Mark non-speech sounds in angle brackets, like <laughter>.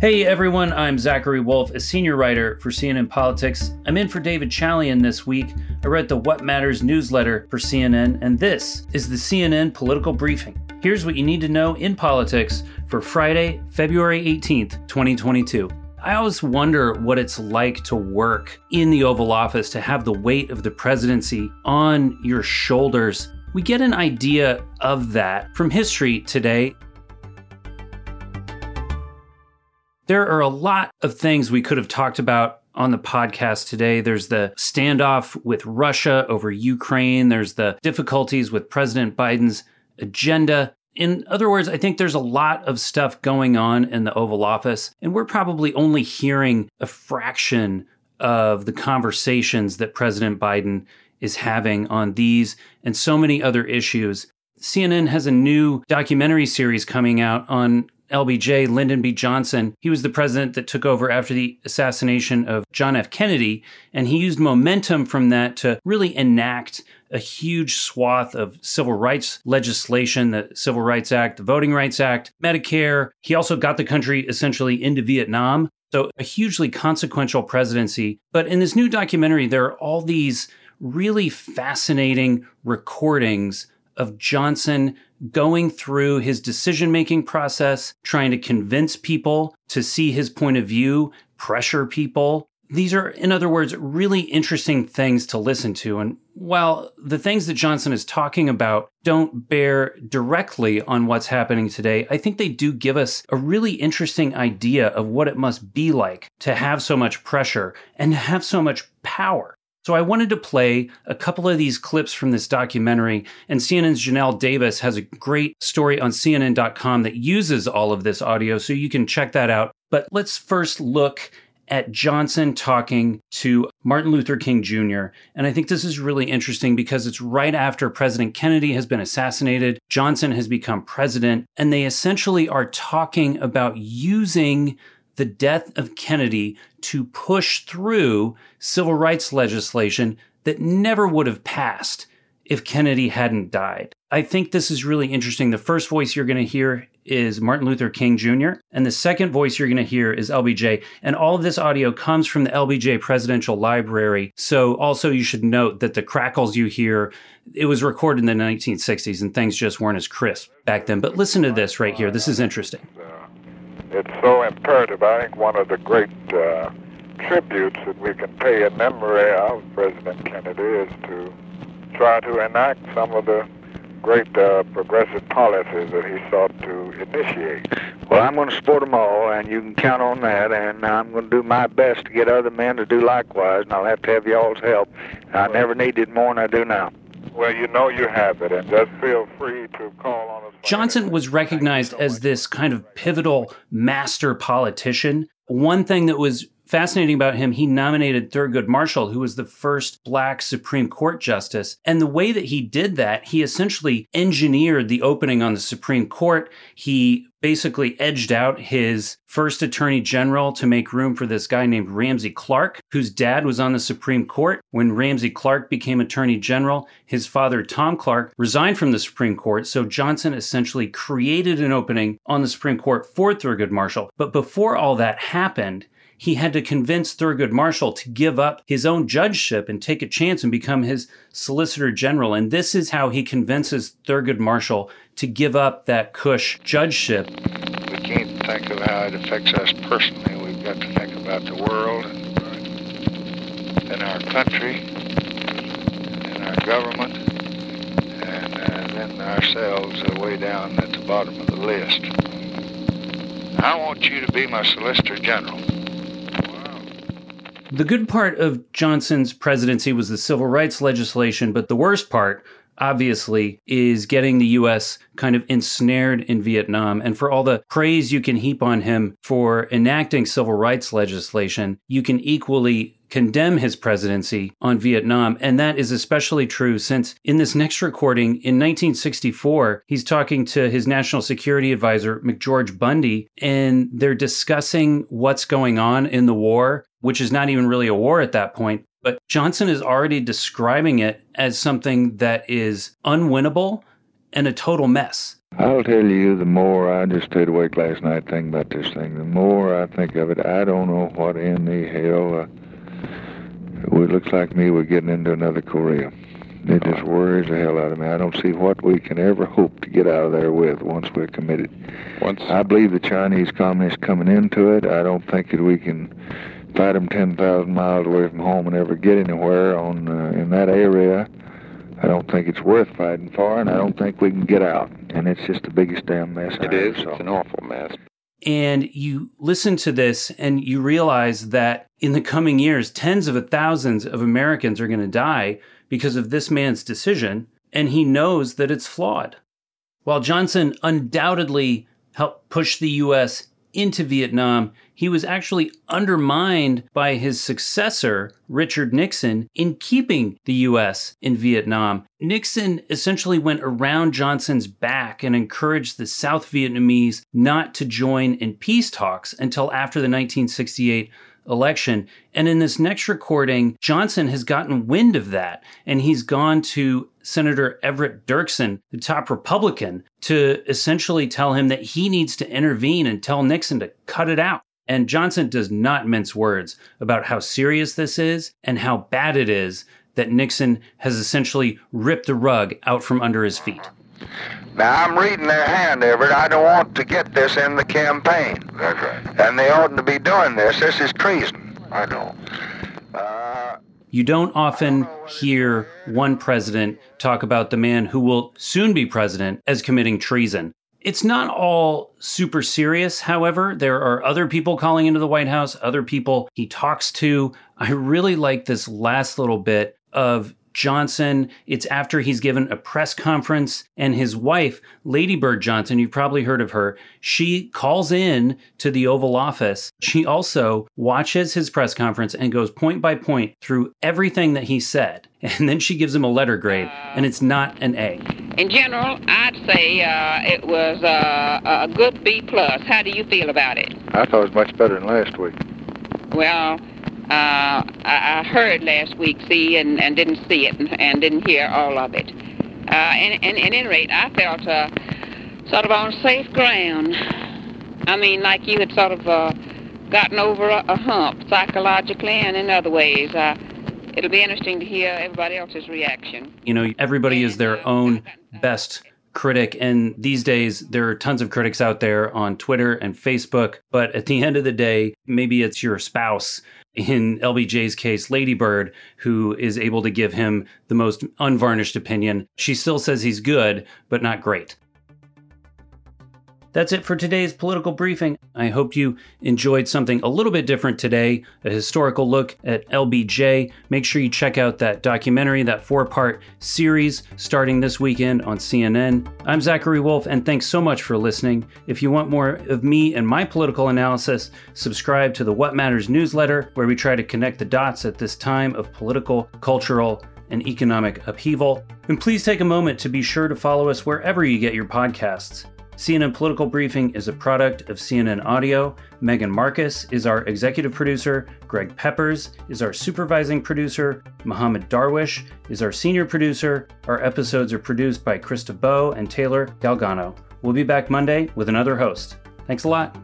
Hey everyone, I'm Zachary Wolf, a senior writer for CNN Politics. I'm in for David Chalian this week. I write the What Matters newsletter for CNN, and this is the CNN Political Briefing. Here's what you need to know in politics for Friday, February 18th, 2022. I always wonder what it's like to work in the Oval Office, to have the weight of the presidency on your shoulders. We get an idea of that from history today. There are a lot of things we could have talked about on the podcast today. There's the standoff with Russia over Ukraine, there's the difficulties with President Biden's agenda. In other words, I think there's a lot of stuff going on in the Oval Office, and we're probably only hearing a fraction of the conversations that President Biden is having on these and so many other issues. CNN has a new documentary series coming out on LBJ, Lyndon B. Johnson. He was the president that took over after the assassination of John F. Kennedy, and he used momentum from that to really enact a huge swath of civil rights legislation, the Civil Rights Act, the Voting Rights Act, Medicare. He also got the country essentially into Vietnam. So, a hugely consequential presidency. But in this new documentary, there are all these really fascinating recordings of Johnson going through his decision making process, trying to convince people to see his point of view, pressure people. These are, in other words, really interesting things to listen to. And while the things that Johnson is talking about don't bear directly on what's happening today, I think they do give us a really interesting idea of what it must be like to have so much pressure and to have so much power. So I wanted to play a couple of these clips from this documentary, and CNN's Janelle Davis has a great story on CNN.com that uses all of this audio, so you can check that out. But let's first look at Johnson talking to Martin Luther King Jr. And I think this is really interesting because it's right after President Kennedy has been assassinated, Johnson has become president, and they essentially are talking about using the death of Kennedy to push through civil rights legislation that never would have passed if Kennedy hadn't died. I think this is really interesting. The first voice you're going to hear is Martin Luther King Jr., and the second voice you're going to hear is LBJ. And all of this audio comes from the LBJ Presidential Library. So also you should note that the crackles you hear, it was recorded in the 1960s and things just weren't as crisp back then. But listen to this right here. This is interesting it's so imperative. I think one of the great uh, tributes that we can pay in memory of President Kennedy is to try to enact some of the great uh, progressive policies that he sought to initiate. Well, I'm going to support them all, and you can count on that. And I'm going to do my best to get other men to do likewise, and I'll have to have y'all's help. I never needed more than I do now. Well, you know you have it, and just feel free to call on us. Johnson was recognized as this kind of pivotal master politician. One thing that was fascinating about him, he nominated Thurgood Marshall, who was the first black Supreme Court justice. And the way that he did that, he essentially engineered the opening on the Supreme Court. He basically edged out his first attorney general to make room for this guy named Ramsey Clark, whose dad was on the Supreme Court. When Ramsey Clark became attorney general, his father, Tom Clark, resigned from the Supreme Court. So Johnson essentially created an opening on the Supreme Court for Thurgood Marshall. But before all that happened, he had to convince Thurgood Marshall to give up his own judgeship and take a chance and become his Solicitor General. And this is how he convinces Thurgood Marshall to give up that Cush judgeship. We can't think of how it affects us personally. We've got to think about the world and our country and our government and uh, then ourselves way down at the bottom of the list. I want you to be my Solicitor General. The good part of Johnson's presidency was the civil rights legislation, but the worst part, obviously, is getting the U.S. kind of ensnared in Vietnam. And for all the praise you can heap on him for enacting civil rights legislation, you can equally condemn his presidency on Vietnam. And that is especially true since in this next recording in 1964, he's talking to his national security advisor, McGeorge Bundy, and they're discussing what's going on in the war, which is not even really a war at that point. But Johnson is already describing it as something that is unwinnable and a total mess. I'll tell you, the more I just stayed awake last night thinking about this thing, the more I think of it, I don't know what in the hell. Uh, it looks like me we're getting into another Korea. It just worries the hell out of me. I don't see what we can ever hope to get out of there with once we're committed. Once I believe the Chinese communists coming into it. I don't think that we can fight them 10,000 miles away from home and ever get anywhere on uh, in that area. I don't think it's worth fighting for, and I don't think we can get out. And it's just the biggest damn mess. It I is. Ever saw. It's an awful mess. And you listen to this and you realize that in the coming years, tens of thousands of Americans are going to die because of this man's decision, and he knows that it's flawed. While Johnson undoubtedly helped push the U.S. into Vietnam, he was actually undermined by his successor, Richard Nixon, in keeping the U.S. in Vietnam. Nixon essentially went around Johnson's back and encouraged the South Vietnamese not to join in peace talks until after the 1968 election. And in this next recording, Johnson has gotten wind of that and he's gone to Senator Everett Dirksen, the top Republican, to essentially tell him that he needs to intervene and tell Nixon to cut it out. And Johnson does not mince words about how serious this is and how bad it is that Nixon has essentially ripped the rug out from under his feet. Now, I'm reading their hand, Everett. I don't want to get this in the campaign. That's right. And they oughtn't to be doing this. This is treason. I know. You don't often hear one president talk about the man who will soon be president as committing treason. It's not all super serious, however. There are other people calling into the White House, other people he talks to. I really like this last little bit of Johnson. It's after he's given a press conference, and his wife, Lady Bird Johnson, you've probably heard of her, she calls in to the Oval Office. She also watches his press conference and goes point by point through everything that he said. <laughs> And then she gives him a letter grade, and it's not an A. In general, I'd say uh, it was uh, a good B plus. How do you feel about it? I thought it was much better than last week. Well, uh, I, I heard last week, see, and, and didn't see it, and, and didn't hear all of it. Uh, and, and at any rate, I felt uh, sort of on safe ground. I mean, like you had sort of uh, gotten over a, a hump psychologically and in other ways. Uh, it'll be interesting to hear everybody else's reaction. You know, everybody is their own best critic. And these days, there are tons of critics out there on Twitter and Facebook. But at the end of the day, maybe it's your spouse, in LBJ's case, Lady Bird, who is able to give him the most unvarnished opinion. She still says he's good, but not great. That's it for today's political briefing. I hope you enjoyed something a little bit different today a historical look at LBJ. Make sure you check out that documentary, that four part series starting this weekend on CNN. I'm Zachary Wolf, and thanks so much for listening. If you want more of me and my political analysis, subscribe to the What Matters newsletter, where we try to connect the dots at this time of political, cultural, and economic upheaval. And please take a moment to be sure to follow us wherever you get your podcasts. CNN Political Briefing is a product of CNN Audio. Megan Marcus is our executive producer. Greg Peppers is our supervising producer. Mohammed Darwish is our senior producer. Our episodes are produced by Krista Bow and Taylor Galgano. We'll be back Monday with another host. Thanks a lot.